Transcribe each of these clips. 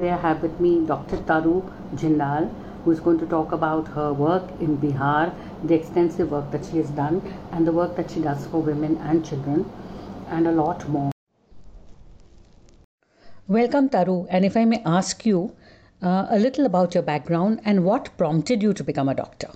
I have with me Dr. Taru Jindal, who is going to talk about her work in Bihar, the extensive work that she has done, and the work that she does for women and children, and a lot more. Welcome, Taru. And if I may ask you uh, a little about your background and what prompted you to become a doctor.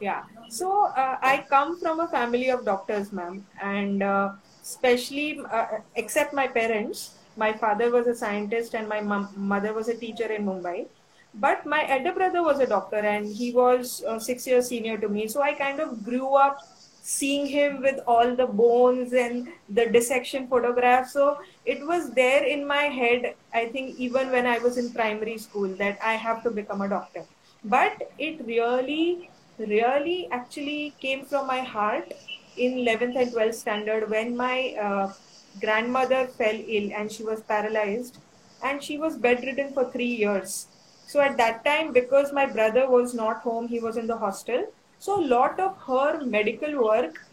Yeah, so uh, I come from a family of doctors, ma'am, and uh, especially uh, except my parents my father was a scientist and my mom, mother was a teacher in Mumbai. But my elder brother was a doctor and he was uh, six years senior to me. So I kind of grew up seeing him with all the bones and the dissection photographs. So it was there in my head, I think, even when I was in primary school, that I have to become a doctor. But it really, really actually came from my heart in 11th and 12th standard when my uh, grandmother fell ill and she was paralyzed and she was bedridden for three years. So at that time, because my brother was not home, he was in the hostel. So a lot of her medical work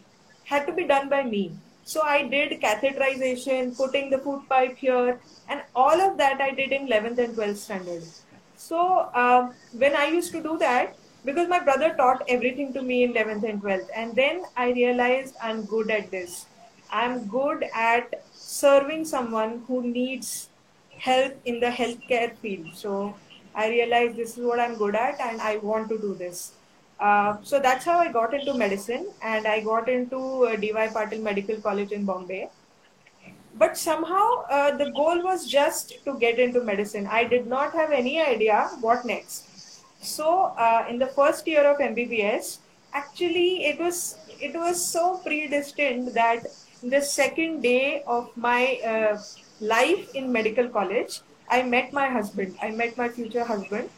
had to be done by me. So I did catheterization, putting the food pipe here, and all of that I did in 11th and 12th standard. So uh, when I used to do that, because my brother taught everything to me in 11th and 12th, and then I realized I'm good at this. I'm good at serving someone who needs help in the healthcare field. So I realized this is what I'm good at and I want to do this. Uh, so that's how I got into medicine and I got into uh, DY Patil Medical College in Bombay. But somehow uh, the goal was just to get into medicine. I did not have any idea what next. So uh, in the first year of MBBS, actually it was it was so predestined that the second day of my uh, life in medical college, I met my husband. I met my future husband,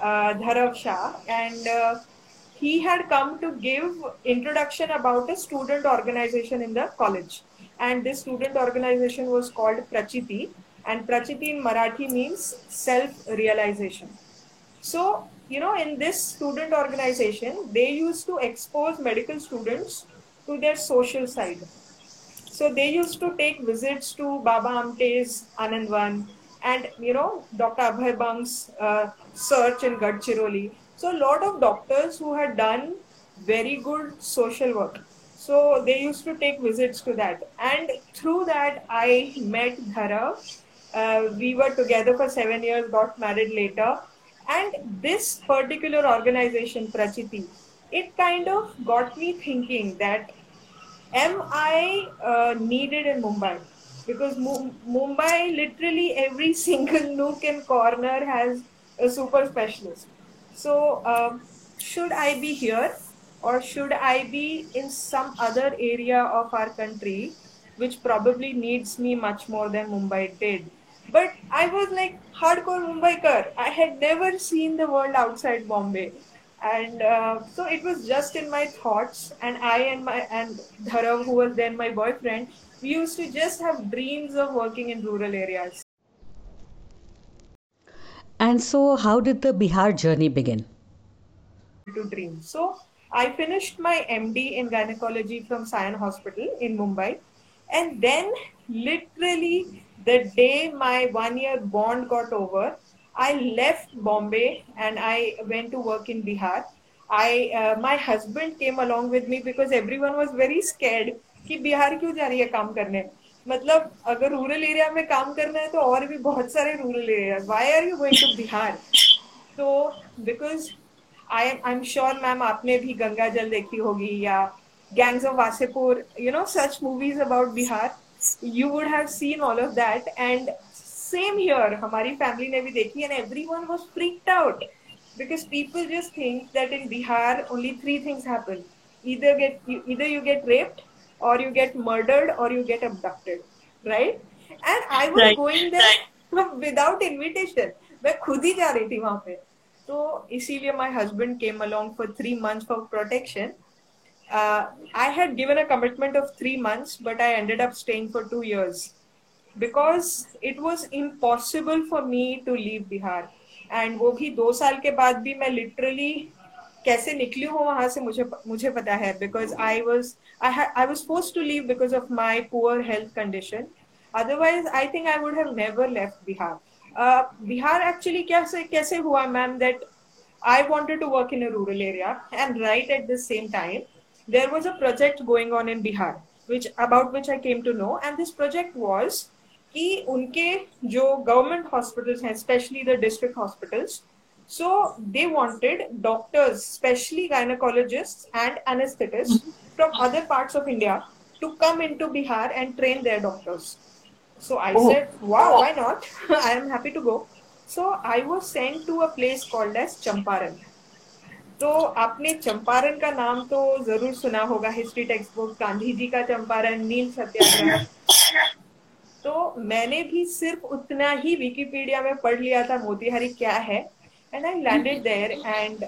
uh, Dharav Shah, and uh, he had come to give introduction about a student organization in the college. And this student organization was called Prachiti, and Prachiti in Marathi means self-realization. So, you know, in this student organization, they used to expose medical students to their social side so they used to take visits to Baba Amte's Anandvan and you know Dr. Abhay Bang's uh, search in Gadchiroli. So a lot of doctors who had done very good social work. So they used to take visits to that, and through that I met Dhara. Uh, we were together for seven years, got married later, and this particular organization, Prachiti, it kind of got me thinking that am I uh, needed in Mumbai? Because Mumbai, literally every single nook and corner has a super specialist. So, uh, should I be here or should I be in some other area of our country which probably needs me much more than Mumbai did? But I was like hardcore Mumbai Mumbaikar. I had never seen the world outside Bombay and uh, so it was just in my thoughts and i and my and dharav who was then my boyfriend we used to just have dreams of working in rural areas. And so how did the bihar journey begin? To dream. So i finished my md in gynecology from sion hospital in mumbai. And then literally the day my one year bond got over I left Bombay and I went to work in Bihar. I uh, my husband came along with me because everyone was very scared कि बिहार क्यों जा रही है काम करने? मतलब अगर rural area में काम करना है तो और भी बहुत सारे rural area why are you going to Bihar तो because I I am sure ma'am आपने भी गंगा जल देखी होगी या gangs of Wasseypur you know such movies about Bihar you would have seen all of that and same here हमारी family ने भी देखी and everyone was freaked out because people just think that in Bihar only three things happen either get you, either you get raped or you get murdered or you get abducted right and I was right. going there right. without invitation मैं खुद ही जा रही थी वहां पे तो इसीलिए my husband came along for three months for protection I had given a commitment of three months, but I ended up staying for two years. because it was impossible for me to leave Bihar and वो भी दो साल के बाद भी मैं literally कैसे निकली हूँ वहाँ से मुझे मुझे पता है because I was I I was force to leave because of my poor health condition otherwise i think i would have never left bihar uh, bihar actually kaise kaise hua ma'am that i wanted to work in a rural area and right at the same time there was a project going on in bihar which about which i came to know and this project was कि उनके जो government hospitals हैं specially the district hospitals so they wanted doctors specially gynaecologist and anaesthetist from other parts of India to come into Bihar and train their doctors. So I oh. said, wow, why not? I am happy to go. So I was sent to a place called as Champaran. तो आपने चंपारण का नाम तो ज़रूर सुना होगा history text book Gandhi ji का चंपारण नील सत्याग्रह तो मैंने भी सिर्फ़ उतना ही विकिपीडिया में पढ़ लिया था मोतिहारी क्या है and I landed there and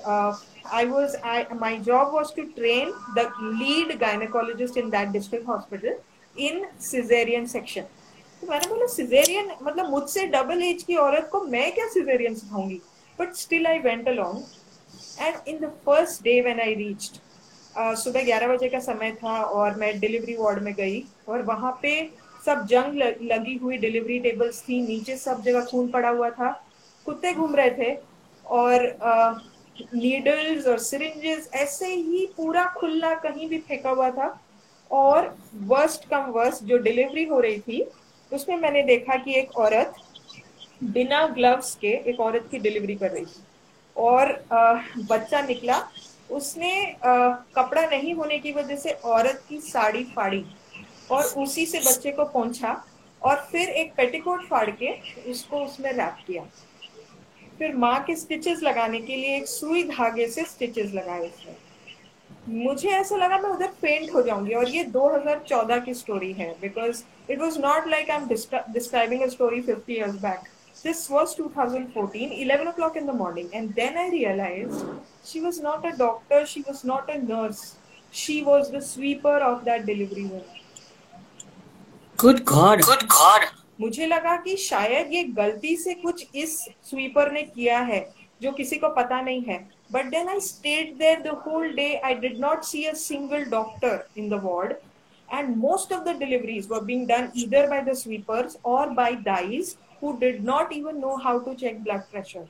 I was I my job was to train the lead gynecologist in that district hospital in cesarean section. तो मैंने बोला सिजेरियन मतलब मुझसे डबल एज की औरत को मैं क्या caesarean सिखाऊँगी but still I went along and in the first day when I reached सुबह ग्यारह बजे का समय था और मैं डिलीवरी वार्ड में गई और वहाँ पे सब जंग लगी हुई डिलीवरी टेबल्स थी नीचे सब जगह खून पड़ा हुआ था। कुत्ते घूम रहे थे और नीडल्स और सिरिंजेस ऐसे ही पूरा खुला कहीं भी फेंका हुआ था। और वर्स्ट कम वर्स्ट जो डिलीवरी हो रही थी उसमें मैंने देखा कि एक औरत बिना ग्लव्स के एक औरत की डिलीवरी कर रही थी। और आ, बच्चा निकला। उसने आ, कपड़ा नहीं होने की वजह से औरत की साड़ी फाड़ी। और उसी से बच्चे को पहुँचा और फिर एक पेटिकोट फाड़ के उसको उसमें रैप किया। फिर माँ के स्टिचेस लगाने के लिए एक सुई धागे से स्टिचेस लगाए उसने। मुझे ऐसा लगा मैं उधर पेंट हो जाऊँगी और ये 2014 की स्टोरी है because it was not like I am describing a story 50 years back this was 2014 11 o'clock in the morning, and then i realized she was not a doctor, she was not a nurse. She was the sweeper of that delivery room. Good god. Good god. मुझे लगा कि शायद ये गलती से कुछ इस sweeper ने किया है जो किसी को पता नहीं है। But then I stayed there the whole day I did not see a single doctor in the ward and most of the deliveries were being done either by the sweepers or by guys who did not even know how to check blood pressure.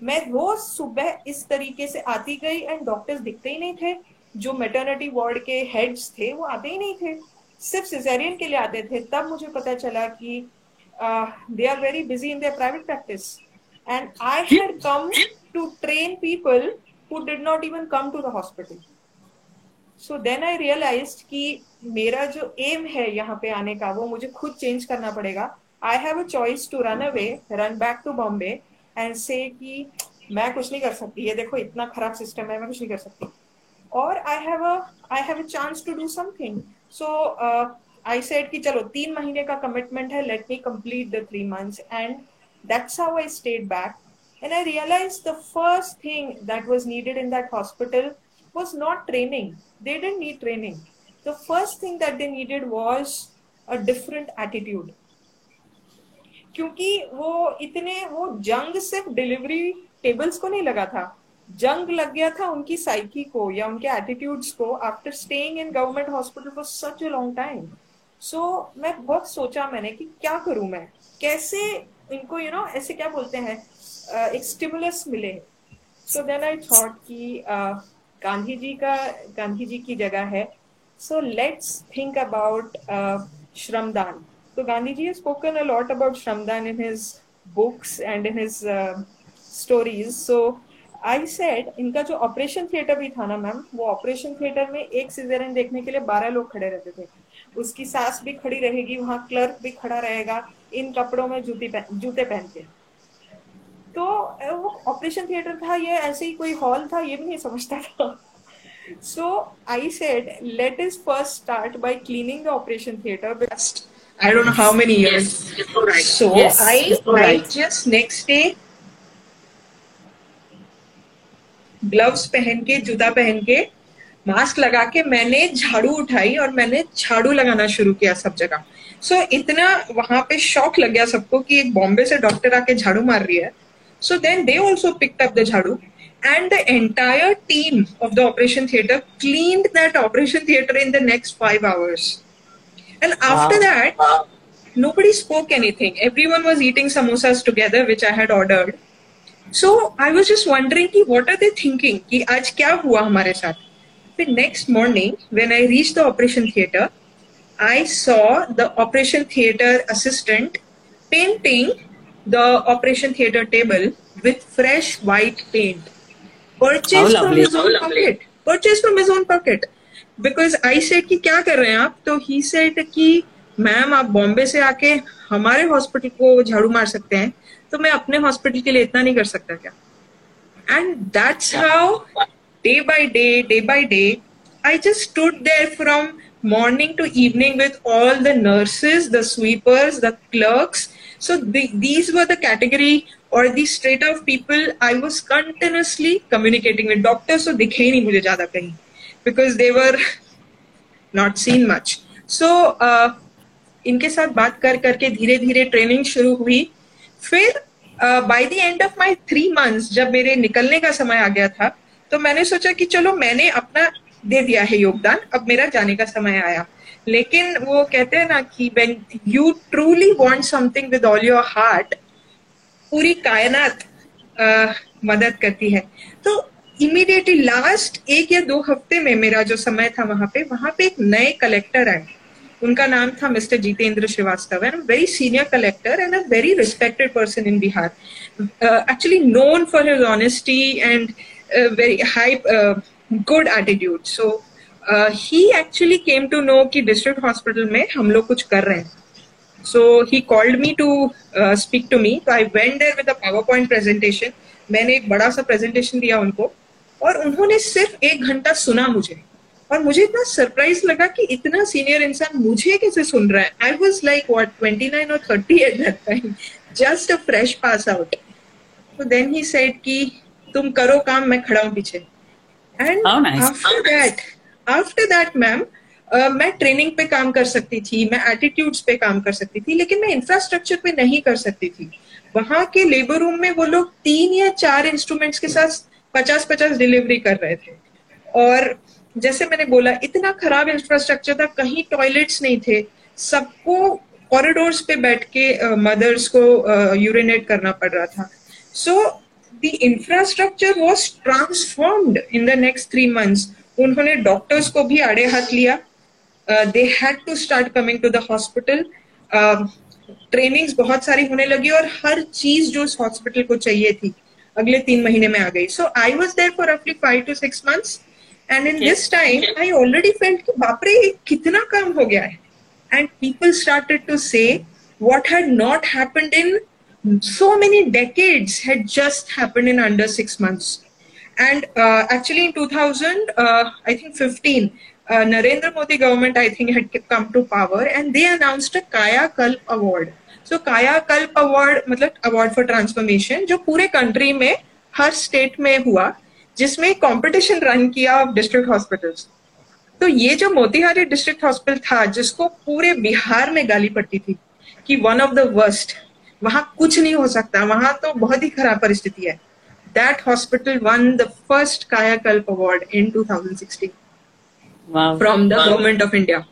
मैं रोज सुबह इस तरीके से आती गई and doctors दिखते ही नहीं थे। जो मेटर्निटी वार्ड के हेड्स थे वो आते ही नहीं थे। सिर्फ़ सिजेरियन के लिए आते थे तब मुझे पता चला कि they are very busy in their private practice and I had come to train people who did not even come to the hospital so then I realise कि मेरा जो एम है यहाँ पे आने का वो मुझे खुद चेंज करना पड़ेगा। I have a choice to run away run back to Bombay and say कि मैं कुछ नहीं कर सकती। ये देखो इतना खराब सिस्टम है मैं कुछ नहीं कर सकती। और I have a I have a chance to do something so I said कि चलो, तीन महीने का कमिटमेंट है let me complete three month months and that's how I stayed back and I realise the first thing that was needed in that hospital was not training they didn't need training the first thing that they needed was a different attitude क्योंकि वो इतने, वो जंग सिर्फ़ delivery tables को नहीं लगा था। जंग लग गया था उनकी साइकी को या उनके एटीट्यूड्स को after staying in government hospital for such a long time so मैं बहुत सोचा मैंने कि क्या करूँ मैं? कैसे इनको यू you नो know, ऐसे क्या बोलते हैं? एक स्टिमुलस मिले। सो देन आई थॉट कि गांधी जी का गांधी जी की जगह है। सो लेट्स थिंक अबाउट श्रमदान। तो Gandhi ji spoken a lot about श्रमदान in his books and in his stories so I said इनका जो ऑपरेशन थिएटर भी था ना मैम वो ऑपरेशन थिएटर में एक सीजरियन देखने के लिए बारह लोग खड़े रहते थे उसकी सास भी खड़ी रहेगी वहाँ क्लर्क भी खड़ा रहेगा इन कपड़ों में जूती पहन जूते पहन के तो वो ऑपरेशन थिएटर था ये ऐसे ही कोई हॉल था ये भी नहीं समझता था so I said let's first start by cleaning the operation theatre best I don't know how many years. Yes, right. So yes, I, I just next day gloves पहन के जूता पहन के मास्क लगा के मैंने झाड़ू उठाई और मैंने झाड़ू लगाना शुरू किया सब जगह। सो so, इतना वहाँ पे शौक लग गया सबको कि एक बॉम्बे से डॉक्टर आके झाड़ू मार रही है। So then they also up the jhadu and the entire team of the operation theatre clean that operation theatre in the next five hours and after that nobody spoke anything everyone was eating samosas together which I had ordered so I was just wondering की what are they thinking की आज क्या हुआ हमारे साथ? फिर next morning when I reach the operation theatre I saw the operation theatre assistant painting the operation theatre table with fresh white paint purchase from his own pocket purchase from his own pocket because I said की क्या कर रहे हैं आप? तो ही set की ma'am आप बॉम्बे से आके हमारे हॉस्पिटल को झाड़ू मार सकते हैं. तो मैं अपने हॉस्पिटल के लिए इतना नहीं कर सकता क्या? And that's how day by day day by day I just stood there from morning to evening with all the nurses the sweepers the clerks so these were the category और the state of people I was continuously communicating with doctors तो दिखे ही नहीं मुझे ज़्यादा कहीं because they were not seen much so इनके साथ बात कर, करके धीरे धीरे ट्रेनिंग शुरू हुई। फिर by the end of my three months जब मेरे निकलने का समय आ गया था तो मैंने सोचा कि चलो मैंने अपना दे दिया है योगदान, अब मेरा जाने का समय आया। लेकिन वो कहते हैं ना कि when you truly want something with all your heart पूरी कायनात मदद करती है। तो इमीडिएटली लास्ट एक या दो हफ़्ते में मेरा जो समय था वहाँ पे वहाँ पे एक नए कलेक्टर आए। उनका नाम था mister Jitendra Shrivastava and very senior collector and a very respected person in Bihar actually known for his honesty and very high good attitude so he actually came to know कि district hospital में हम लोग कुछ कर रहे हैं। So he called me to speak to me तो I went there with PowerPoint presentation मैंने एक बड़ा सा प्रेजेंटेशन दिया उनको। और उन्होंने सिर्फ़ एक घंटा सुना मुझे। और मुझे इतना सरप्राइज़ लगा कि इतना सीनियर इंसान मुझे कैसे सुन रहा है? I was like what twenty nine और thirty eight that time just a fresh pass out तो देन ही सेड कि तुम करो काम मैं खड़ा हूँ पीछे. And after that after that ma'am मैं ट्रेनिंग पे काम कर सकती थी मैं एटीट्यूड्स पे काम कर सकती थी लेकिन मैं इंफ्रास्ट्रक्चर पे नहीं कर सकती थी। वहाँ के लेबर रूम में वो लोग तीन या चार इंस्ट्रूमेंट्स के साथ पचास पचास डिलीवरी कर रहे थे। और जैसे मैंने बोला इतना खराब इंफ्रास्ट्रक्चर था कहीं टॉयलेट्स नहीं थे। सबको कॉरिडोर्स पे बैठ के मदर्स uh, को यूरिनेट uh, करना पड़ रहा था। So the infrastructure was transformed in the next three months. उन्होंने डॉक्टर्स को भी आड़े हाथ लिया। They had to start coming to the hospital trainings बहुत सारी होने लगी और हर चीज़ जो उस हॉस्पिटल को चाहिए थी अगले तीन महीने में आ गई। So I was there for रफली five to six months and in this time I already felt कि बापरे कितना काम हो गया है and people started to say what had not happened in so many decades had just happened in under six months. And uh, actually, in 2000, uh, I think 15, uh, Narendra Modi government, I think, had come to power, and they announced a Kaya Kalp Award. So Kaya Kalp Award, मतलब award for transformation, जो पूरे country में हर state में हुआ, जिसमें competition run किया district hospitals. तो ये जो मोतिहारी डिस्ट्रिक्ट हॉस्पिटल था जिसको पूरे बिहार में गाली पड़ती थी कि वन ऑफ़ द वर्स्ट वहाँ कुछ नहीं हो सकता वहाँ तो बहुत ही खराब परिस्थिति है। That hospital won the first Kayakalp award in 2016 from the government of India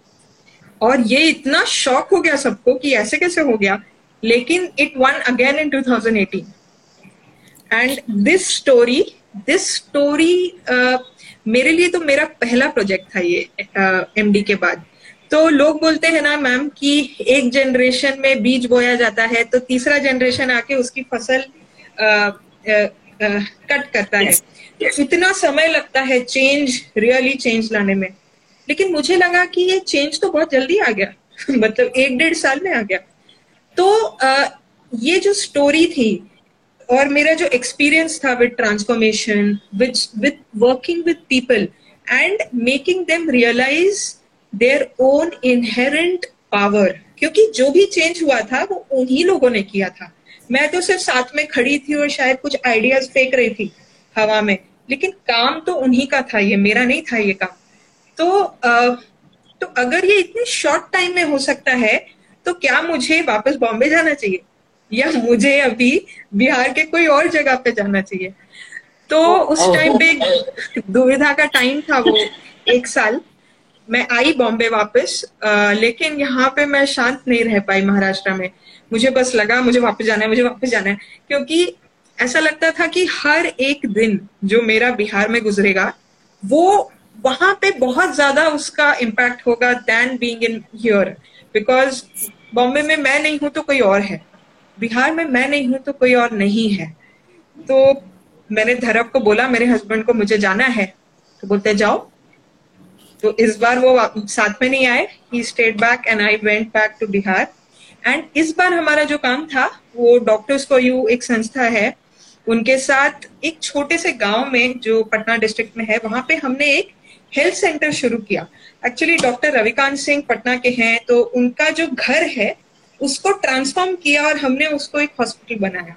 और ये इतना शॉक हो गया सबको कि ऐसे कैसे हो गया। लेकिन it won again in 2018 and this story this story मेरे लिए तो मेरा पहला प्रोजेक्ट था ये एमडी uh, के बाद तो लोग बोलते हैं ना मैम कि एक जनरेशन में बीज बोया जाता है तो तीसरा जनरेशन आके उसकी फ़सल आ, आ, आ, कट करता yes. है yes. इतना समय लगता है चेंज रियली चेंज लाने में लेकिन मुझे लगा कि ये चेंज तो बहुत जल्दी आ गया मतलब एक डेढ़ साल में आ गया तो ये जो स्टोरी थी और मेरा जो एक्सपीरियंस था with transformation with with working with people and making them realise their own inherent power क्योंकि जो भी चेंज हुआ था वो उन्हीं लोगों ने किया था। मैं तो सिर्फ़ साथ में खड़ी थी और शायद कुछ आइडियाज़ फेंक रही थी हवा में लेकिन काम तो उन्हीं का था ये मेरा नहीं था ये काम। तो आ, तो अगर ये इतने शॉर्ट टाइम में हो सकता है तो क्या मुझे वापस बॉम्बे जाना चाहिए? या मुझे अभी बिहार के कोई और जगह पे जाना चाहिए। तो उस टाइम पे दुविधा का टाइम था वो एक साल। मैं आई बॉम्बे वापस आ, लेकिन यहाँ पे मैं शांत नहीं रह पाई महाराष्ट्र में। मुझे बस लगा मुझे वापस जाना है मुझे वापस जाना है। क्योंकि ऐसा लगता था कि हर एक दिन जो मेरा बिहार में गुजरेगा वो वहाँ पे बहुत ज़्यादा उसका इम्पैक्ट होगा then being in here because Bombay में मैं नहीं हूँ तो कोई और है। बिहार में मैं नहीं हूँ तो कोई और नहीं है। तो मैंने धरव को बोला, मेरे हस्बैंड को, मुझे जाना है। तो बोलते, जाओ। तो इस बार वो साथ में नहीं आए। He stayed back and I went back to Bihar and इस बार हमारा जो काम था, वो डॉक्टर्स को यू एक संस्था है, उनके साथ एक छोटे से गाँव में, जो पटना डिस्ट्रिक्ट में है, वहाँ पे हमने एक हेल्थ सेंटर शुरू किया। एक्चुअली डॉक्टर रविकांत सिंह पटना के हैं तो उनका जो घर है उसको ट्रांसफॉर्म किया और हमने उसको एक हॉस्पिटल बनाया।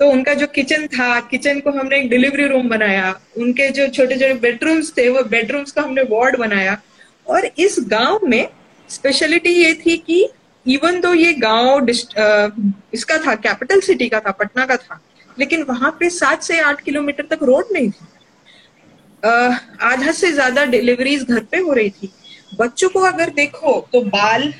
तो उनका जो किचन था किचन को हमने एक डिलीवरी रूम बनाया। उनके जो छोटे छोटे बेडरूम्स थे, वो बेडरूम्स का हमने वार्ड बनाया। और इस गाँव में स्पेशलिटी ये थी कि इवन तो ये गाँव इसका था कैपिटल सिटी का था, पटना का था, लेकिन वहाँ पे सात से आठ किलोमीटर तक रोड नहीं थी। आधा से ज़्यादा डिलीवरीज घर पे हो रही थी। बच्चों को अगर देखो तो बाल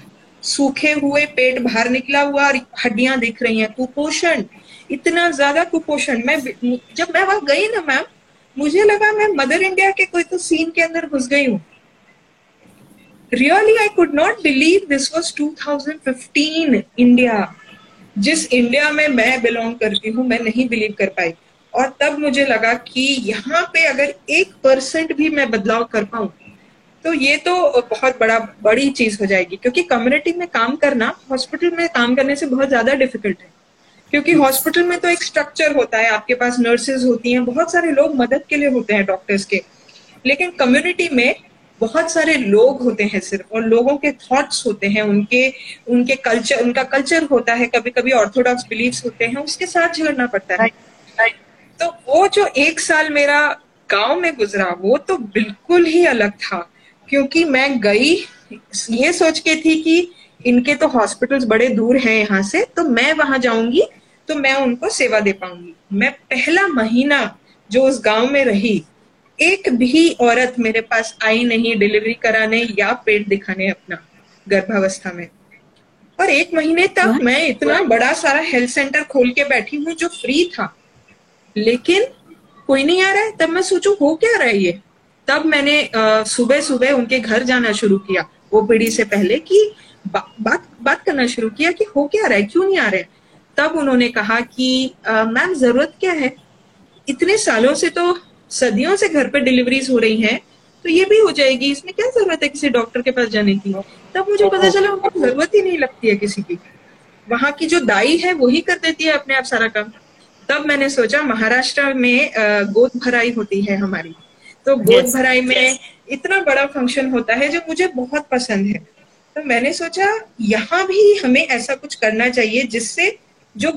सूखे हुए पेट बाहर निकला हुआ और हड्डियाँ दिख रही हैं। कुपोषण, इतना ज़्यादा कुपोषण। मैं जब मैं वहाँ गई ना, मैम, मुझे लगा मैं मदर इंडिया के कोई तो सीन के अंदर घुस गई हूँ। Really I could not believe this was 2015 India जिस इंडिया में मैं बिलोंग करती हूँ, मैं नहीं बिलीव कर पाई। और तब मुझे लगा कि यहाँ पे अगर एक परसेंट भी मैं बदलाव कर पाऊँ तो ये तो बहुत बड़ा बड़ी चीज़ हो जाएगी क्योंकि कम्युनिटी में काम करना हॉस्पिटल में काम करने से बहुत ज़्यादा डिफ़िकल्ट है। क्योंकि हॉस्पिटल में तो एक स्ट्रक्चर होता है आपके पास नर्सेज होती हैं बहुत सारे लोग मदद के लिए होते हैं डॉक्टर्स के। लेकिन कम्युनिटी में बहुत सारे लोग होते हैं सिर्फ़ और लोगों के थॉट्स होते हैं उनके उनके कल्चर उनका कल्चर होता है कभी कभी ऑर्थोडॉक्स बिलीव्स होते हैं उसके साथ झगड़ना पड़ता है। तो वो जो एक साल मेरा गाँव में गुजरा वो तो बिल्कुल ही अलग था। क्योंकि मैं गई ये सोच के थी कि इनके तो हॉस्पिटल्स बड़े दूर हैं यहाँ से तो मैं वहाँ जाऊँगी तो मैं उनको सेवा दे पाऊँगी। मैं पहला महीना जो उस गाँव में रही एक भी औरत मेरे पास आई नहीं डिलीवरी कराने या पेट दिखाने अपना गर्भावस्था में। और एक महीने तक मैं इतना बड़ा सारा हेल्थ सेंटर खोल के बैठी हूँ जो फ्री था। लेकिन कोई नहीं आ रहा है तब मैं सोचू हो क्या रहा है ये? तब मैंने सुबह सुबह उनके घर जाना शुरू किया वो पीढ़ी से पहले कि बा, बात बात करना शुरू किया कि हो क्या रहा है क्यों नहीं आ रहे तब उन्होंने कहा कि मैम ज़रूरत क्या है? इतने सालों से तो सदियों से घर पर डिलीवरीज हो रही हैं तो ये भी हो जाएगी इसमें क्या ज़रूरत है किसी डॉक्टर के पास जाने की? तब मुझे पता चला उनको ज़रूरत ही नहीं लगती है किसी की। वहाँ की जो दाई है वही कर देती है अपने आप सारा काम। तब मैंने सोचा महाराष्ट्र में गोद भराई होती है हमारी। तो गोद yes, भराई में yes. इतना बड़ा फ़ंक्शन होता है जो मुझे बहुत पसंद है। तो मैंने सोचा यहाँ भी हमें ऐसा कुछ करना चाहिए जिससे जो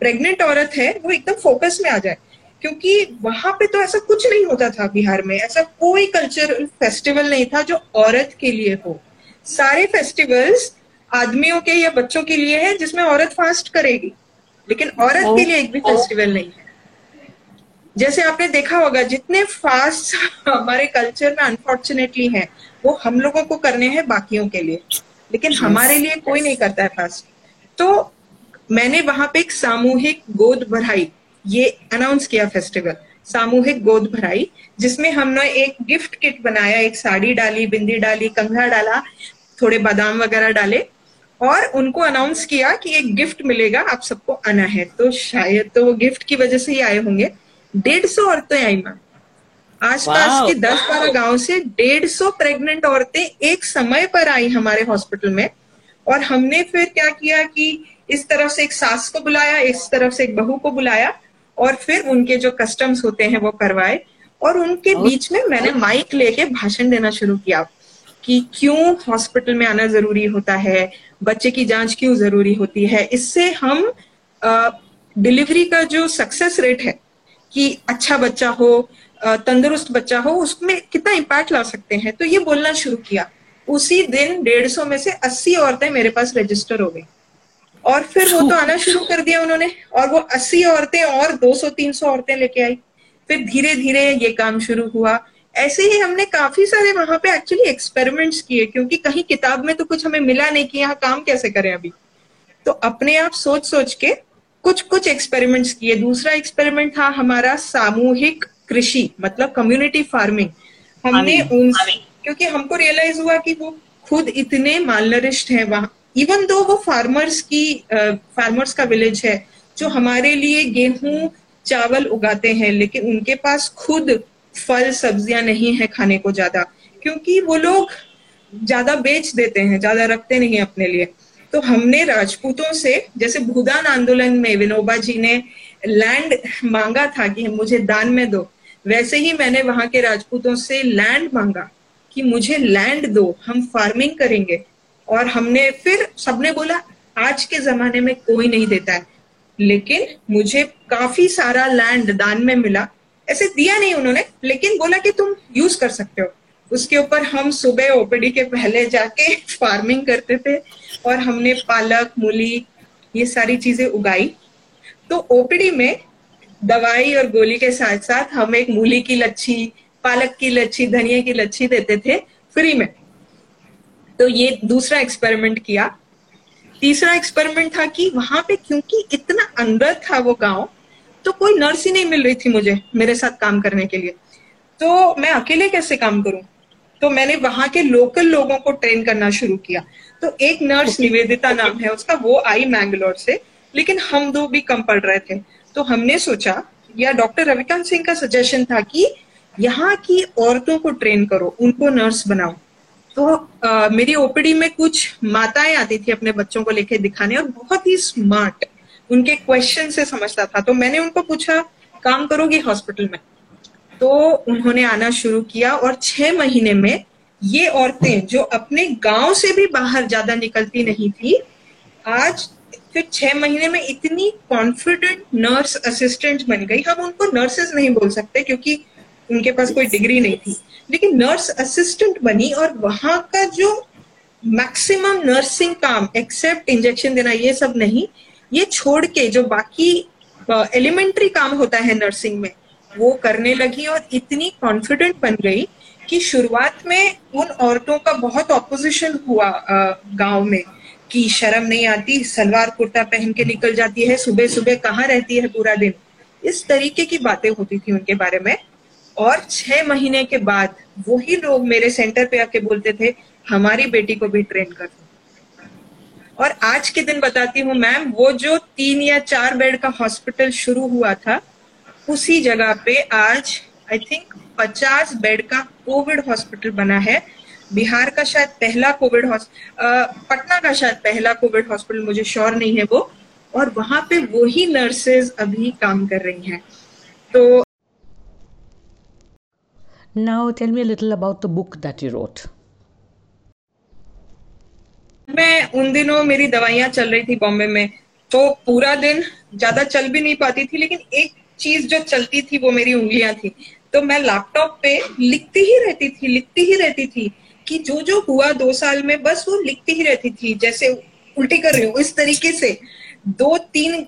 प्रेग्नेंट औरत है वो एकदम फोकस में आ जाए। क्योंकि वहाँ पे तो ऐसा कुछ नहीं होता था बिहार में। ऐसा कोई कल्चरल फेस्टिवल नहीं था जो औरत के लिए हो। सारे फेस्टिवल्स आदमियों के या बच्चों के लिए है जिसमें औरत फास्ट करेगी। लेकिन औरत के लिए एक भी फेस्टिवल नहीं है। जैसे आपने देखा होगा जितने फास्ट हमारे कल्चर में अनफॉर्चुनेटली है वो हम लोगों को करने हैं बाकियों के लिए। लेकिन yes. हमारे लिए कोई नहीं करता है फास्ट तो मैंने वहाँ पे एक सामूहिक गोद भराई। ये अनाउंस किया फेस्टिवल सामूहिक गोद भराई जिसमें हमने एक गिफ्ट किट बनाया एक साड़ी डाली बिंदी डाली कंघा डाला थोड़े बादाम वगैरह डाले और उनको अनाउंस किया कि एक गिफ्ट मिलेगा आप सबको आना है। तो शायद तो वो गिफ्ट की वजह से ही आए होंगे। डेढ़ सौ औरतें आई मैम आसपास के दस बारह गाँव से डेढ़ सौ प्रेग्नेंट औरतें एक समय पर आई हमारे हॉस्पिटल में। और हमने फिर क्या किया कि इस तरफ़ से एक सास को बुलाया इस तरफ़ से एक बहू को बुलाया और फिर उनके जो कस्टम्स होते हैं वो करवाए। और उनके बीच में मैंने माइक लेके भाषण देना शुरू किया कि क्यों हॉस्पिटल में आना ज़रूरी होता है बच्चे की जाँच क्यों ज़रूरी होती है? इससे हम डिलीवरी का जो सक्सेस रेट है कि अच्छा बच्चा हो तंदुरुस्त बच्चा हो उसमें कितना इम्पैक्ट ला सकते हैं? तो ये बोलना शुरू किया। उसी दिन डेढ़ सौ में से अस्सी औरतें मेरे पास रजिस्टर हो गई। और फिर वो तो आना शुरू कर दिया उन्होंने। और वो अस्सी औरतें और दो सौ तीन सौ औरतें लेके आई। फिर धीरे धीरे ये काम शुरू हुआ। ऐसे ही हमने काफ़ी सारे वहाँ पे एक्चुअली एक्सपेरिमेंट्स किए क्योंकि कहीं किताब में तो कुछ हमें मिला नहीं कि यहाँ काम कैसे करें अभी। तो अपने आप सोच सोच के कुछ कुछ एक्सपेरिमेंट्स किए। दूसरा एक्सपेरिमेंट था हमारा सामूहिक कृषि मतलब कम्युनिटी फ़ार्मिंग हमने उन क्योंकि हमको रियलाइज़ हुआ कि वो खुद इतने मालनरिश्ड है वहाँ। इवन दो वो फार्मर्स की फार्मर्स का विलेज है जो हमारे लिए गेहूँ चावल उगाते हैं लेकिन उनके पास खुद फल सब्ज़ियाँ नहीं है खाने को ज़्यादा। क्योंकि वो लोग ज़्यादा बेच देते हैं ज़्यादा रखते नहीं अपने लिए। तो हमने राजपूतों से, जैसे भूदान आंदोलन में विनोबा जी ने लैंड मांगा था कि मुझे दान में दो, वैसे ही मैंने वहाँ के राजपूतों से लैंड मांगा कि मुझे लैंड दो, हम फ़ार्मिंग करेंगे। और हमने फिर सबने बोला, आज के जमाने में कोई नहीं देता है। लेकिन मुझे काफ़ी सारा लैंड दान में मिला। ऐसे दिया नहीं उन्होंने, लेकिन बोला कि तुम यूज़ कर सकते हो। उसके ऊपर हम सुबह ओपीडी के पहले जाके फ़ार्मिंग करते थे। और हमने पालक, मूली, ये सारी चीज़ें उगाई। तो ओपीडी में दवाई और गोली के साथ साथ हम एक मूली की लच्छी, पालक की लच्छी, धनिया की लच्छी देते थे फ्री में। तो ये दूसरा एक्सपेरिमेंट किया। तीसरा एक्सपेरिमेंट था कि वहाँ पे क्योंकि इतना अंदर था वो गाँव तो कोई नर्स ही नहीं मिल रही थी मुझे, मेरे साथ काम करने के लिए। तो मैं अकेले कैसे काम करूँ? तो मैंने वहाँ के लोकल लोगों को ट्रेन करना शुरू किया। तो एक नर्स निवेदिता नाम है उसका वो आई मैंगलोर से लेकिन हम दो भी कम पड़ रहे थे। तो हमने सोचा या डॉक्टर रविकांत सिंह का सजेशन था कि यहाँ की औरतों को ट्रेन करो उनको नर्स बनाओ। तो आ, मेरी ओपीडी में कुछ माताएँ आती थी अपने बच्चों को लेके दिखाने और बहुत ही स्मार्ट उनके क्वेश्चन से समझता था। तो मैंने उनको पूछा काम करोगी हॉस्पिटल में? तो उन्होंने आना शुरू किया और छह महीने में ये औरतें जो अपने गाँव से भी बाहर ज़्यादा निकलती नहीं थी, आज फिर छह महीने में इतनी कॉन्फिडेंट नर्स असिस्टेंट बन गई। हम उनको नर्सेज नहीं बोल सकते क्योंकि उनके पास कोई डिग्री नहीं थी। लेकिन नर्स असिस्टेंट बनी और वहाँ का जो मैक्सिमम नर्सिंग काम एक्सेप्ट इंजेक्शन देना, ये सब नहीं, ये छोड़ के जो बाकी एलिमेंट्री काम होता है नर्सिंग में वो करने लगी और इतनी कॉन्फिडेंट बन गई कि शुरुआत में उन औरतों का बहुत ऑपोजिशन हुआ गाँव में कि शर्म नहीं आती, सलवार कुर्ता पहन के निकल जाती है सुबह सुबह कहाँ रहती है पूरा दिन? इस तरीके की बातें होती थी उनके बारे में। और छह महीने के बाद वही लोग मेरे सेंटर पे आके बोलते थे, हमारी बेटी को भी ट्रेन कर दो। और आज के दिन बताती हूँ मैम वो जो तीन या चार बेड का हॉस्पिटल शुरू हुआ था उसी जगह पे आज आई थिंक पचास बेड का कोविड हॉस्पिटल बना है। बिहार का शायद पहला कोविड पटना का शायद पहला कोविड हॉस्पिटल मुझे श्योर नहीं है वो। और वहाँ पे वही नर्सेज अभी काम कर रही हैं। तो Now tell me a little about the book that you wrote. मैं उन दिनों मेरी दवाइयाँ चल रही थी बॉम्बे में तो पूरा दिन ज़्यादा चल भी नहीं पाती थी लेकिन एक चीज़ जो चलती थी वो मेरी उंगलियाँ थी। तो मैं लैपटॉप पे लिखती ही रहती थी, लिखती ही रहती थी कि जो जो हुआ दो साल में, बस वो लिखती ही रहती थी, जैसे उल्टी कर रही हूँ, इस तरीके से। दो तीन,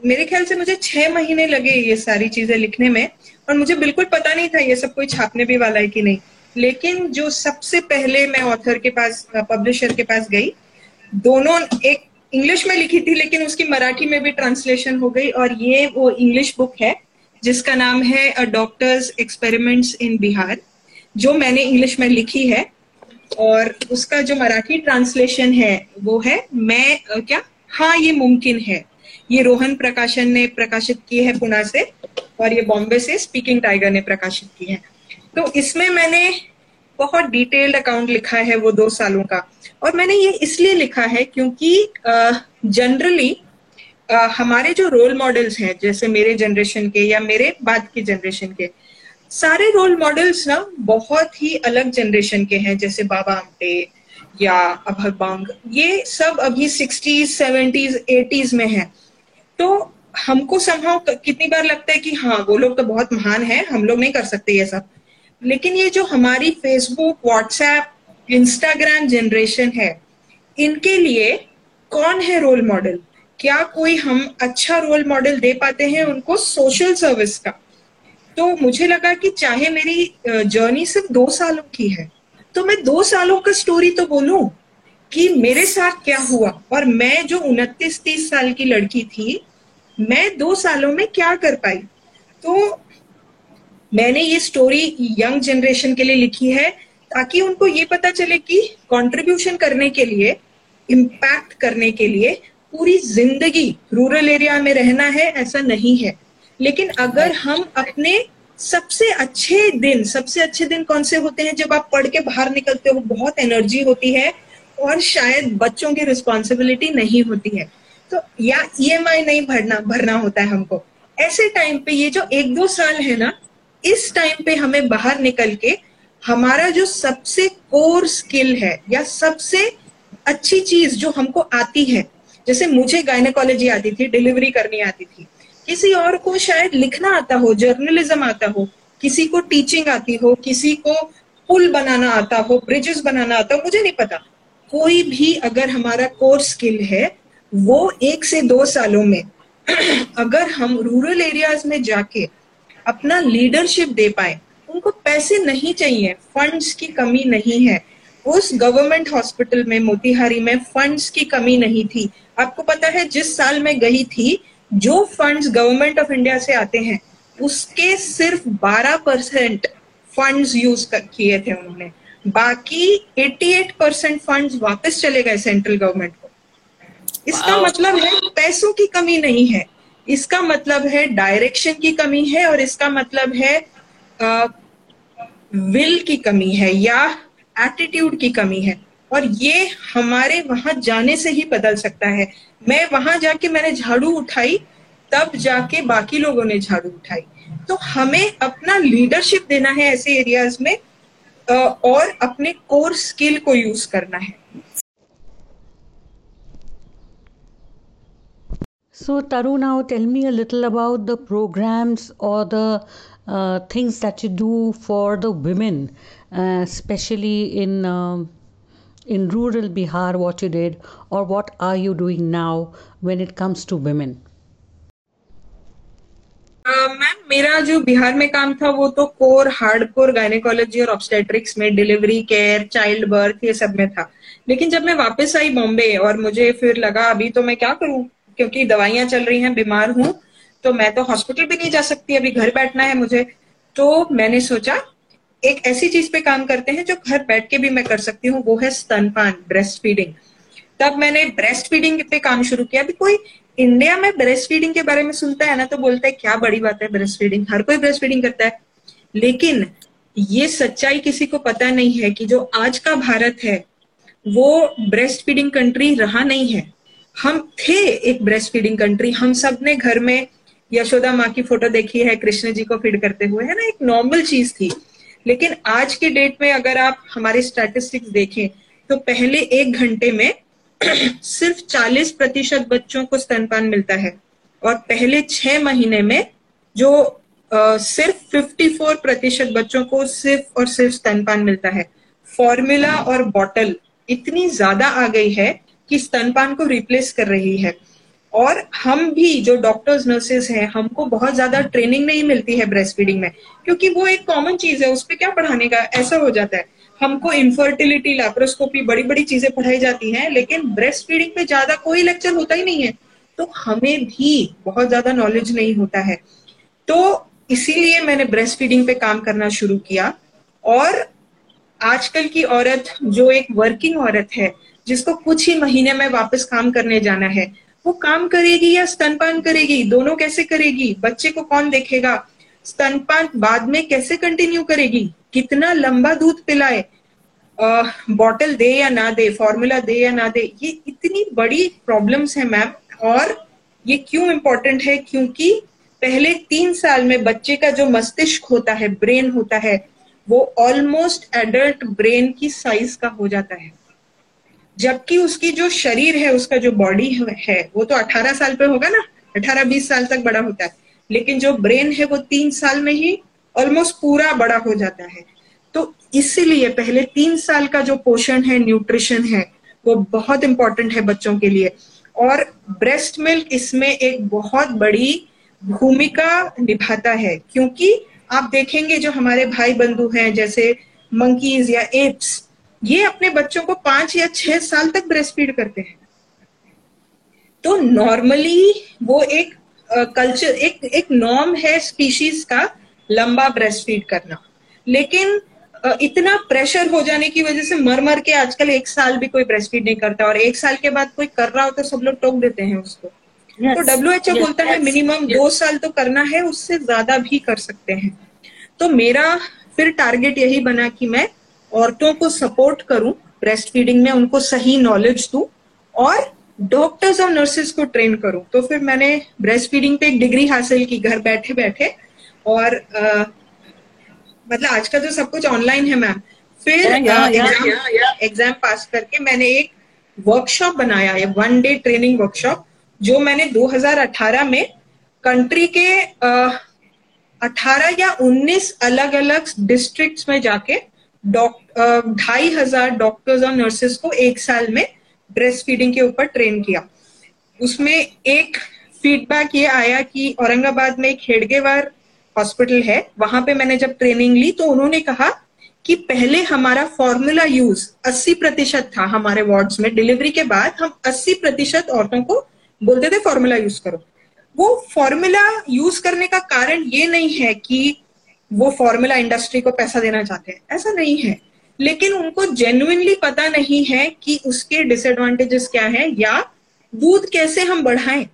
मेरे ख्याल से मुझे छह महीने लगे ये सारी चीज़ें लिखने में, और मुझे बिल्कुल पता नहीं था ये सब कोई छापने भी वाला है कि नहीं। लेकिन जो सबसे पहले मैं ऑथर के पास पब्लिशर के पास गई, दोनों एक इंग्लिश में लिखी थी, लेकिन उसकी मराठी में भी ट्रांसलेशन हो गई और ये वो इंग्लिश बुक है, जिसका नाम है डॉक्टर्स एक्सपेरिमेंट्स इन बिहार जो मैंने इंग्लिश में लिखी है। और उसका जो मराठी ट्रांसलेशन है, वो है, मैं क्या? हाँ ये मुमकिन है। ये रोहन प्रकाशन ने प्रकाशित की है पुणे से, और ये बॉम्बे से स्पीकिंग टाइगर ने प्रकाशित की है। तो इसमें मैंने बहुत डिटेल्ड अकाउंट लिखा है वो दो सालों का। और मैंने ये इसलिए लिखा है क्योंकि जनरली हमारे जो रोल मॉडल्स हैं, जैसे मेरे जनरेशन के या मेरे बाद की जनरेशन के, सारे रोल मॉडल्स ना बहुत ही अलग जनरेशन के हैं, जैसे बाबा आमटे या अभग बांग, ये सब अभी सिक्सटीज सेवेंटीज एटीज में है। तो हमको संभव कितनी बार लगता है कि हाँ वो लोग तो बहुत महान है, हम लोग नहीं कर सकते ये सब। लेकिन ये जो हमारी फेसबुक व्हाट्सएप इंस्टाग्राम जनरेशन है। इनके लिए कौन है रोल मॉडल क्या कोई हम अच्छा रोल मॉडल दे पाते हैं उनको सोशल सर्विस का? तो मुझे लगा कि चाहे मेरी जर्नी सिर्फ़ दो सालों की है तो मैं दो सालों का स्टोरी तो बोलूँ कि मेरे साथ क्या हुआ और मैं जो उनतीस तीस साल की लड़की थी, मैं दो सालों में क्या कर पाई? तो मैंने ये स्टोरी यंग जनरेशन के लिए लिखी है। ताकि उनको ये पता चले कि कंट्रीब्यूशन करने के लिए इम्पैक्ट करने के लिए पूरी ज़िंदगी रूरल एरिया में रहना है, ऐसा नहीं है। लेकिन अगर हम अपने सबसे अच्छे दिन, सबसे अच्छे दिन कौन से होते हैं? जब आप पढ़ के बाहर निकलते हो, बहुत एनर्जी होती है और शायद बच्चों की रिस्पॉन्सिबिलिटी नहीं होती है। तो या ईएमआई नहीं भरना भरना होता है हमको। ऐसे टाइम पे ये जो एक दो साल है ना, इस टाइम पे हमें बाहर निकल के हमारा जो सबसे कोर स्किल है या सबसे अच्छी चीज़ जो हमको आती है, जैसे मुझे गायनेकोलॉजी आती थी डिलीवरी करनी आती थी, किसी और को शायद लिखना आता हो जर्नलिज्म आता हो, किसी को टीचिंग आती हो, किसी को पुल बनाना आता हो ब्रिजेस बनाना आता हो, मुझे नहीं पता। कोई भी अगर हमारा कोर स्किल है, वो एक से दो सालों में अगर हम रूरल एरियाज़ में जाके अपना लीडरशिप दे पाए उनको पैसे नहीं चाहिए फंड्स की कमी नहीं है। उस गवर्नमेंट हॉस्पिटल में मोतिहारी में फंड्स की कमी नहीं थी। आपको पता है जिस साल में गई थी जो फंड्स गवर्नमेंट ऑफ़ इंडिया से आते हैं उसके सिर्फ़ 12 परसेंट फंड्स यूज़ किए थे उन्होंने। बाकी 88 परसेंट फंड वापस चले गए सेंट्रल गवर्नमेंट को। इसका मतलब है पैसों की कमी नहीं है। इसका मतलब है डायरेक्शन की कमी है और इसका मतलब है विल की कमी है या एटीट्यूड की कमी है। और ये हमारे वहाँ जाने से ही बदल सकता है। मैं वहाँ जाके मैंने झाड़ू उठाई तब जाके बाकी लोगों ने झाड़ू उठाई। तो हमें अपना लीडरशिप देना है ऐसे एरियाज़ में और अपने कोर स्किल को यूज़ करना है। Taru, now tell me a little about the programs or the uh, things that you do for the women, uh, especially in um, in rural Bihar, what you did, or what are you doing now when it comes to women? Ma'am मेरा जो बिहार में काम था वो तो core hardcore gynaecology और obstetrics में delivery care child birth ये सब में था लेकिन जब मैं वापस आई बॉम्बे और मुझे फिर लगा अभी तो मैं क्या करूँ क्योंकि दवाइयाँ चल रही हैं बीमार हूँ तो मैं तो हॉस्पिटल भी नहीं जा सकती, अभी घर बैठना है मुझे। तो मैंने सोचा, एक ऐसी चीज़ पे काम करते हैं जो घर बैठ के भी मैं कर सकती हूँ, वो है स्तनपान ब्रेस्ट फीडिंग तब मैंने ब्रेस्ट फीडिंग पे काम शुरू किया। अभी कोई इंडिया में ब्रेस्ट फीडिंग के बारे में सुनता है ना तो बोलता है, क्या बड़ी बात है ब्रेस्ट फीडिंग हर कोई ब्रेस्ट फीडिंग करता है। लेकिन ये सच्चाई किसी को पता नहीं है कि जो आज का भारत है, वो ब्रेस्ट फीडिंग कंट्री रहा नहीं है। हम थे एक ब्रेस्ट फीडिंग कंट्री हम सबने घर में यशोदा माँ की फ़ोटो देखी है कृष्ण जी को फ़ीड करते हुए है ना एक नॉर्मल चीज़ थी। लेकिन आज के डेट में अगर आप हमारे स्टैटिस्टिक्स देखें तो पहले एक घंटे में सिर्फ़ 40 प्रतिशत बच्चों को स्तनपान मिलता है और पहले छह महीने में जो आ, सिर्फ़ 54 प्रतिशत बच्चों को सिर्फ़ और सिर्फ़ स्तनपान मिलता है। फॉर्मूला और बॉटल इतनी ज़्यादा आ गई है कि स्तनपान को रिप्लेस कर रही है। और हम भी जो डॉक्टर्स नर्सेस हैं, हमको बहुत ज़्यादा ट्रेनिंग नहीं मिलती है ब्रेस्ट फीडिंग में, क्योंकि वो एक कॉमन चीज़ है, उस पर क्या पढ़ाने का, ऐसा हो जाता है। हमको इनफर्टिलिटी लैप्रोस्कोपी बड़ी बड़ी चीज़ें पढ़ाई जाती हैं, लेकिन ब्रेस्ट फीडिंग पे ज़्यादा कोई लेक्चर होता ही नहीं है। तो हमें भी बहुत ज़्यादा नॉलेज नहीं होता है। तो इसीलिए मैंने ब्रेस्ट फीडिंग पे काम करना शुरू किया। और आजकल की औरत, जो एक वर्किंग औरत है, जिसको कुछ ही महीने में वापस काम करने जाना है वो काम करेगी या स्तनपान करेगी? दोनों कैसे करेगी? बच्चे को कौन देखेगा? स्तनपान बाद में कैसे कंटिन्यू करेगी? कितना लंबा दूध पिलाए? बॉटल दे या ना दे फॉर्मूला दे या ना दे, ये इतनी बड़ी प्रॉब्लम्स है मैम और ये क्यों इम्पोर्टेंट है? क्योंकि पहले तीन साल में बच्चे का जो मस्तिष्क होता है ब्रेन होता है, वो ऑलमोस्ट एडल्ट ब्रेन की साइज़ का हो जाता है। जबकि उसकी जो शरीर है, उसका जो बॉडी है, वो तो 18 साल पे होगा ना? 18-20 साल तक बड़ा होता है। लेकिन जो ब्रेन है, वो तीन साल में ही ऑलमोस्ट पूरा बड़ा हो जाता है। तो इसीलिए पहले तीन साल का जो पोषण है न्यूट्रिशन है, वो बहुत इंपॉर्टेंट है बच्चों के लिए। और ब्रेस्ट मिल्क इसमें एक बहुत बड़ी भूमिका निभाता है, क्योंकि आप देखेंगे जो हमारे भाई बंधु हैं, जैसे मंकीज या एप्स ये अपने बच्चों को पाँच या छह साल तक ब्रेस्ट फ़ीड करते हैं। तो नॉर्मली वो एक कल्चर एक एक नॉर्म है स्पीशीज का लंबा ब्रेस्ट फ़ीड करना। लेकिन इतना प्रेशर हो जाने की वजह से मर मर के आजकल एक साल भी कोई ब्रेस्ट फ़ीड नहीं करता और एक साल के बाद कोई कर रहा हो तो सब लोग टोक देते हैं उसको। Yes, तो डब्ल्यू एच ओ बोलता yes, है मिनिमम yes. दो साल तो करना है उससे ज़्यादा भी कर सकते हैं। तो मेरा फिर टारगेट यही बना कि मैं औरतों को सपोर्ट करूँ ब्रेस्ट फीडिंग में उनको सही नॉलेज दूँ और डॉक्टर्स और नर्सेस को ट्रेन करूँ। तो फिर मैंने ब्रेस्ट फीडिंग पे एक डिग्री हासिल की घर बैठे बैठे और आ, मतलब आज का जो सब कुछ ऑनलाइन है मैम फिर एग्ज़ाम एग्ज़ाम पास करके मैंने एक वर्कशॉप बनाया है वन डे ट्रेनिंग वर्कशॉप जो मैंने 2018 में कंट्री के आ, 18 या 19 अलग अलग डिस्ट्रिक्ट्स में जाके ढाई हज़ार डॉक्टर्स और नर्सेस को एक साल में ब्रेस्ट फीडिंग के ऊपर ट्रेन किया। उसमें एक फीडबैक ये आया कि औरंगाबाद में एक हेडगेवार हॉस्पिटल है। वहाँ पे मैंने जब ट्रेनिंग ली तो उन्होंने कहा कि पहले हमारा फॉर्मूला यूज़ 80 प्रतिशत था हमारे वार्ड्स में। डिलीवरी के बाद हम 80 प्रतिशत औरतों को बोलते थे फॉर्मूला यूज़ करो। वो फॉर्मूला यूज़ करने का कारण ये नहीं है कि वो फॉर्मूला इंडस्ट्री को पैसा देना चाहते हैं। ऐसा नहीं है। लेकिन उनको जेन्युइनली पता नहीं है कि उसके डिसएडवांटेजेस क्या है या दूध कैसे हम बढ़ाएँ।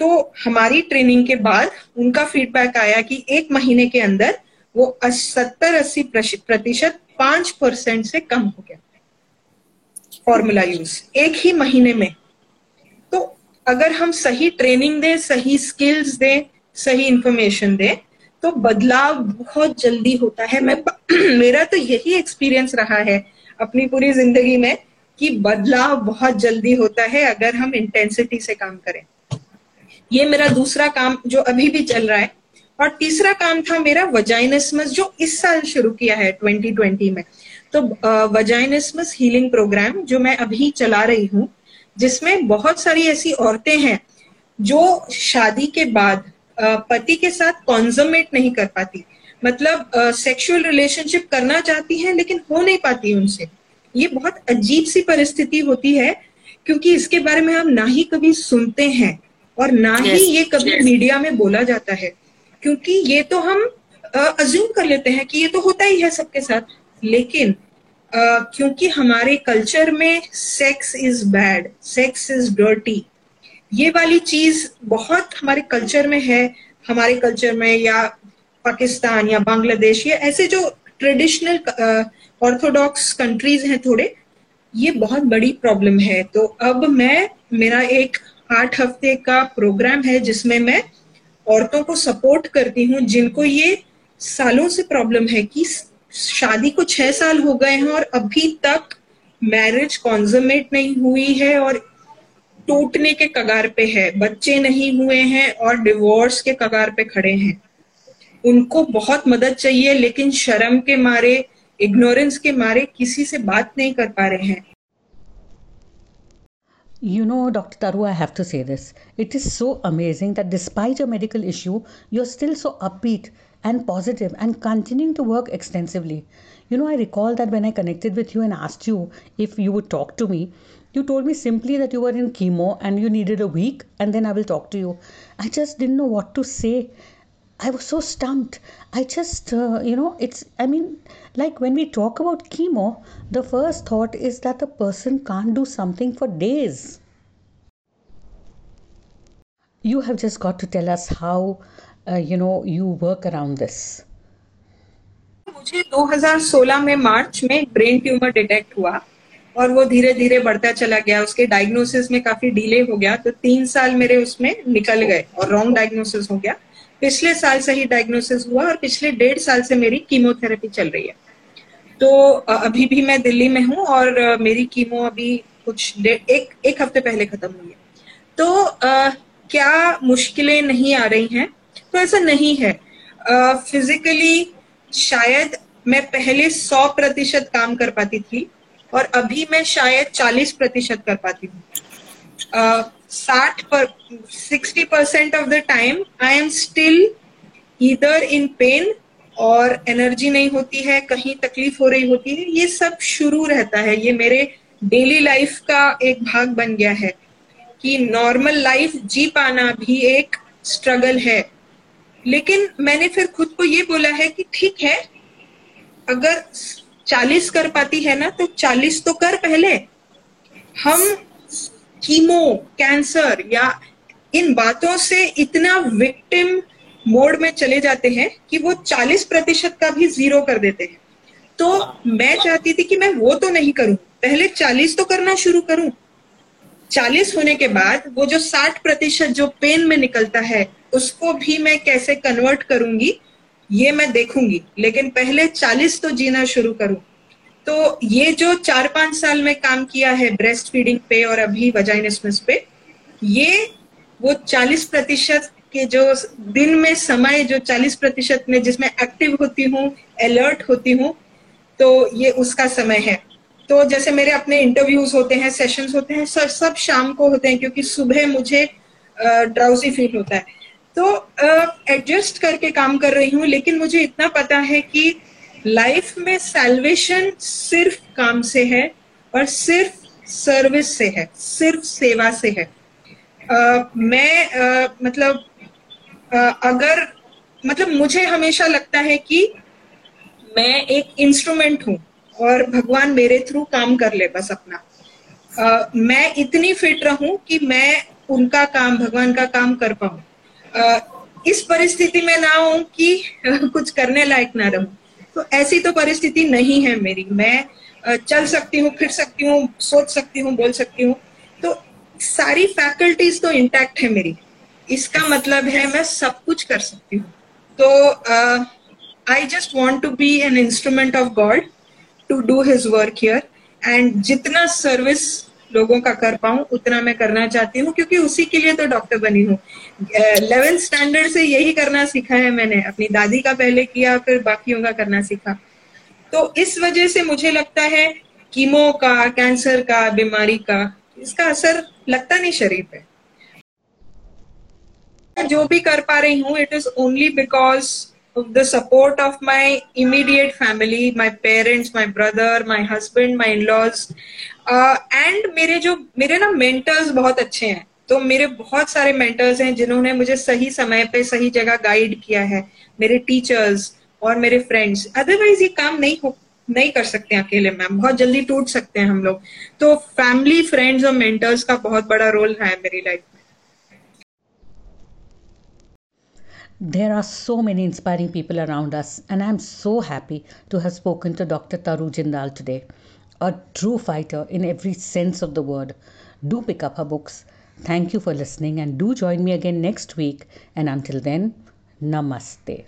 तो हमारी ट्रेनिंग के बाद उनका फीडबैक आया कि एक महीने के अंदर वो सत्तर अस्सी प्रतिशत पाँच परसेंट से कम हो गया फॉर्मूला यूज़ एक ही महीने में। तो अगर हम सही ट्रेनिंग दें, सही स्किल्स दें, सही इंफॉर्मेशन दें तो बदलाव बहुत जल्दी होता है। मैं मेरा तो यही एक्सपीरियंस रहा है अपनी पूरी ज़िंदगी में कि बदलाव बहुत जल्दी होता है अगर हम इंटेंसिटी से काम करें। ये मेरा दूसरा काम जो अभी भी चल रहा है और तीसरा काम था मेरा वजाइनिसमस जो इस साल शुरू किया है 2020 में। तो वजाइनिसमस हीलिंग प्रोग्राम जो मैं अभी चला रही हूँ, जिसमें बहुत सारी ऐसी औरतें हैं जो शादी के बाद पति के साथ कॉन्जमेट नहीं कर पाती। मतलब सेक्सुअल रिलेशनशिप करना चाहती हैं लेकिन हो नहीं पाती उनसे। ये बहुत अजीब सी परिस्थिति होती है क्योंकि इसके बारे में हम ना ही कभी सुनते हैं और ना yes, ही ये कभी yes. मीडिया में बोला जाता है। क्योंकि ये तो हम अज्यूम कर लेते हैं कि ये तो होता ही है सबके साथ। लेकिन uh, क्योंकि हमारे कल्चर में sex is bad sex is dirty ये वाली चीज़ बहुत हमारे कल्चर में है, हमारे कल्चर में या पाकिस्तान या बांग्लादेश या ऐसे जो ट्रेडिशनल ऑर्थोडॉक्स कंट्रीज़ हैं थोड़े, ये बहुत बड़ी प्रॉब्लम है। तो अब मैं, मेरा एक आठ हफ़्ते का प्रोग्राम है जिसमें मैं औरतों को सपोर्ट करती हूँ, जिनको ये सालों से प्रॉब्लम है कि शादी को छह साल हो गए हैं और अभी तक मैरिज कॉन्जमेट नहीं हुई है और टूटने के कगार पे है बच्चे नहीं हुए हैं और डिवोर्स के कगार पे खड़े हैं उनको बहुत मदद चाहिए लेकिन शर्म के मारे इग्नोरेंस के मारे किसी से बात नहीं कर पा रहे हैं You know, Dr. Taru, I have to say this. It is so amazing that despite your medical issue, you're still so upbeat and positive and continuing to work extensively. You know, I recall that when I connected with you and asked you if you would talk to me, you told me simply that you were in chemo and you needed a week and then I will talk to you. I just didn't know what to say. I was so stumped. I just, uh, you know, it's, I mean, like when we talk about chemo, the first thought is that a person can't do something for days. You have just got to tell us how, uh, you know, you work around this. मुझे 2016 में मार्च में brain tumour detect हुआ और वो धीरे धीरे बढ़ता चला गया। उसके डायग्नोसिस में काफ़ी डिले हो गया। तो तीन साल मेरे उसमें निकल गए और रॉन्ग डायग्नोसिस हो गया। पिछले साल से ही डायग्नोसिस हुआ और पिछले डेढ़ साल से मेरी कीमोथेरेपी चल रही है। तो अभी भी मैं दिल्ली में हूँ और मेरी कीमो अभी कुछ एक एक हफ़्ते पहले खत्म हुई है। तो आ, क्या मुश्किलें नहीं आ रही हैं? तो ऐसा नहीं है। फिजिकली शायद मैं पहले सौ प्रतिशत काम कर पाती थी और अभी मैं शायद 40 प्रतिशत कर पाती हूँ। साठ पर, sixty percent of the time I am still इधर इन पेन और एनर्जी नहीं होती है, कहीं तकलीफ़ हो रही होती है। ये सब शुरू रहता है। ये मेरे डेली लाइफ का एक भाग बन गया है कि नॉर्मल लाइफ जी पाना भी एक स्ट्रगल है। लेकिन मैंने फिर खुद को ये बोला है कि ठीक है, अगर चालीस कर पाती है ना तो चालीस तो कर पहले। हम कीमो कैंसर या इन बातों से इतना विक्टिम मोड में चले जाते हैं कि वो 40 प्रतिशत का भी ज़ीरो कर देते हैं। तो मैं चाहती थी कि मैं वो तो नहीं करूँ, पहले 40 तो करना शुरू करूँ। 40 होने के बाद वो जो 60 प्रतिशत जो पेन में निकलता है, उसको भी मैं कैसे कन्वर्ट करूँगी? ये मैं देखूँगी, लेकिन पहले 40 तो जीना शुरू करूँ। तो ये जो चार पाँच साल में काम किया है ब्रेस्ट फीडिंग पे और अभी वजाइनिसमस पे, ये वो 40 प्रतिशत के जो दिन में समय, जो 40 प्रतिशत में जिसमें एक्टिव होती हूँ अलर्ट होती हूँ तो ये उसका समय है। तो जैसे मेरे अपने इंटरव्यूज़ होते हैं सेशंस होते हैं सब सब शाम को होते हैं, क्योंकि सुबह मुझे ड्राउसी फील होता है। तो एडजस्ट करके काम कर रही हूँ लेकिन मुझे इतना पता है कि लाइफ में सेल्वेशन सिर्फ़ काम से है और सिर्फ़ सर्विस से है सिर्फ़ सेवा से है। uh, मैं uh, मतलब uh, अगर मतलब मुझे हमेशा लगता है कि मैं एक इंस्ट्रूमेंट हूँ और भगवान मेरे थ्रू काम कर ले बस अपना। uh, मैं इतनी फिट रहूँ कि मैं उनका काम भगवान का काम कर पाऊँ। इस परिस्थिति में ना हूँ कि कुछ करने लायक ना रहूँ। तो ऐसी तो परिस्थिति नहीं है मेरी। मैं चल सकती हूँ, फिर सकती हूँ, सोच सकती हूँ, बोल सकती हूँ। तो सारी फैकल्टीज तो इंटैक्ट है मेरी। इसका मतलब है मैं सब कुछ कर सकती हूँ। तो I just want to be an instrument of God to do his work here and जितना सर्विस लोगों का कर पाऊँ, उतना मैं करना चाहती हूँ, क्योंकि उसी के लिए तो डॉक्टर बनी हूँ। लेवल स्टैंडर्ड से यही करना सीखा है मैंने। अपनी दादी का पहले किया, फिर बाकियों का करना सीखा। तो इस वजह से मुझे लगता है कीमो का कैंसर का, बीमारी का, इसका असर लगता नहीं शरीर पे। जो भी कर पा रही हूँ it is only because the support of my immediate family, my parents, my brother, my husband, my in-laws, uh, and मेरे जो मेरे ना mentors बहुत अच्छे हैं। तो मेरे बहुत सारे मेंटर्स हैं जिन्होंने मुझे सही समय पे सही जगह गाइड किया है। मेरे टीचर्स और मेरे फ्रेंड्स अदरवाइज़ ये काम नहीं हो नहीं कर सकते अकेले मैम बहुत जल्दी टूट सकते हैं हम लोग। तो फैमिली फ्रेंड्स और मेंटर्स का बहुत बड़ा रोल है मेरी लाइफ में। There are so many inspiring people around us, and I'm so happy to have spoken to Dr. Taru Jindal today, a true fighter in every sense of the word. Do pick up her books. Thank you for listening, and do join me again next week. And until then, namaste.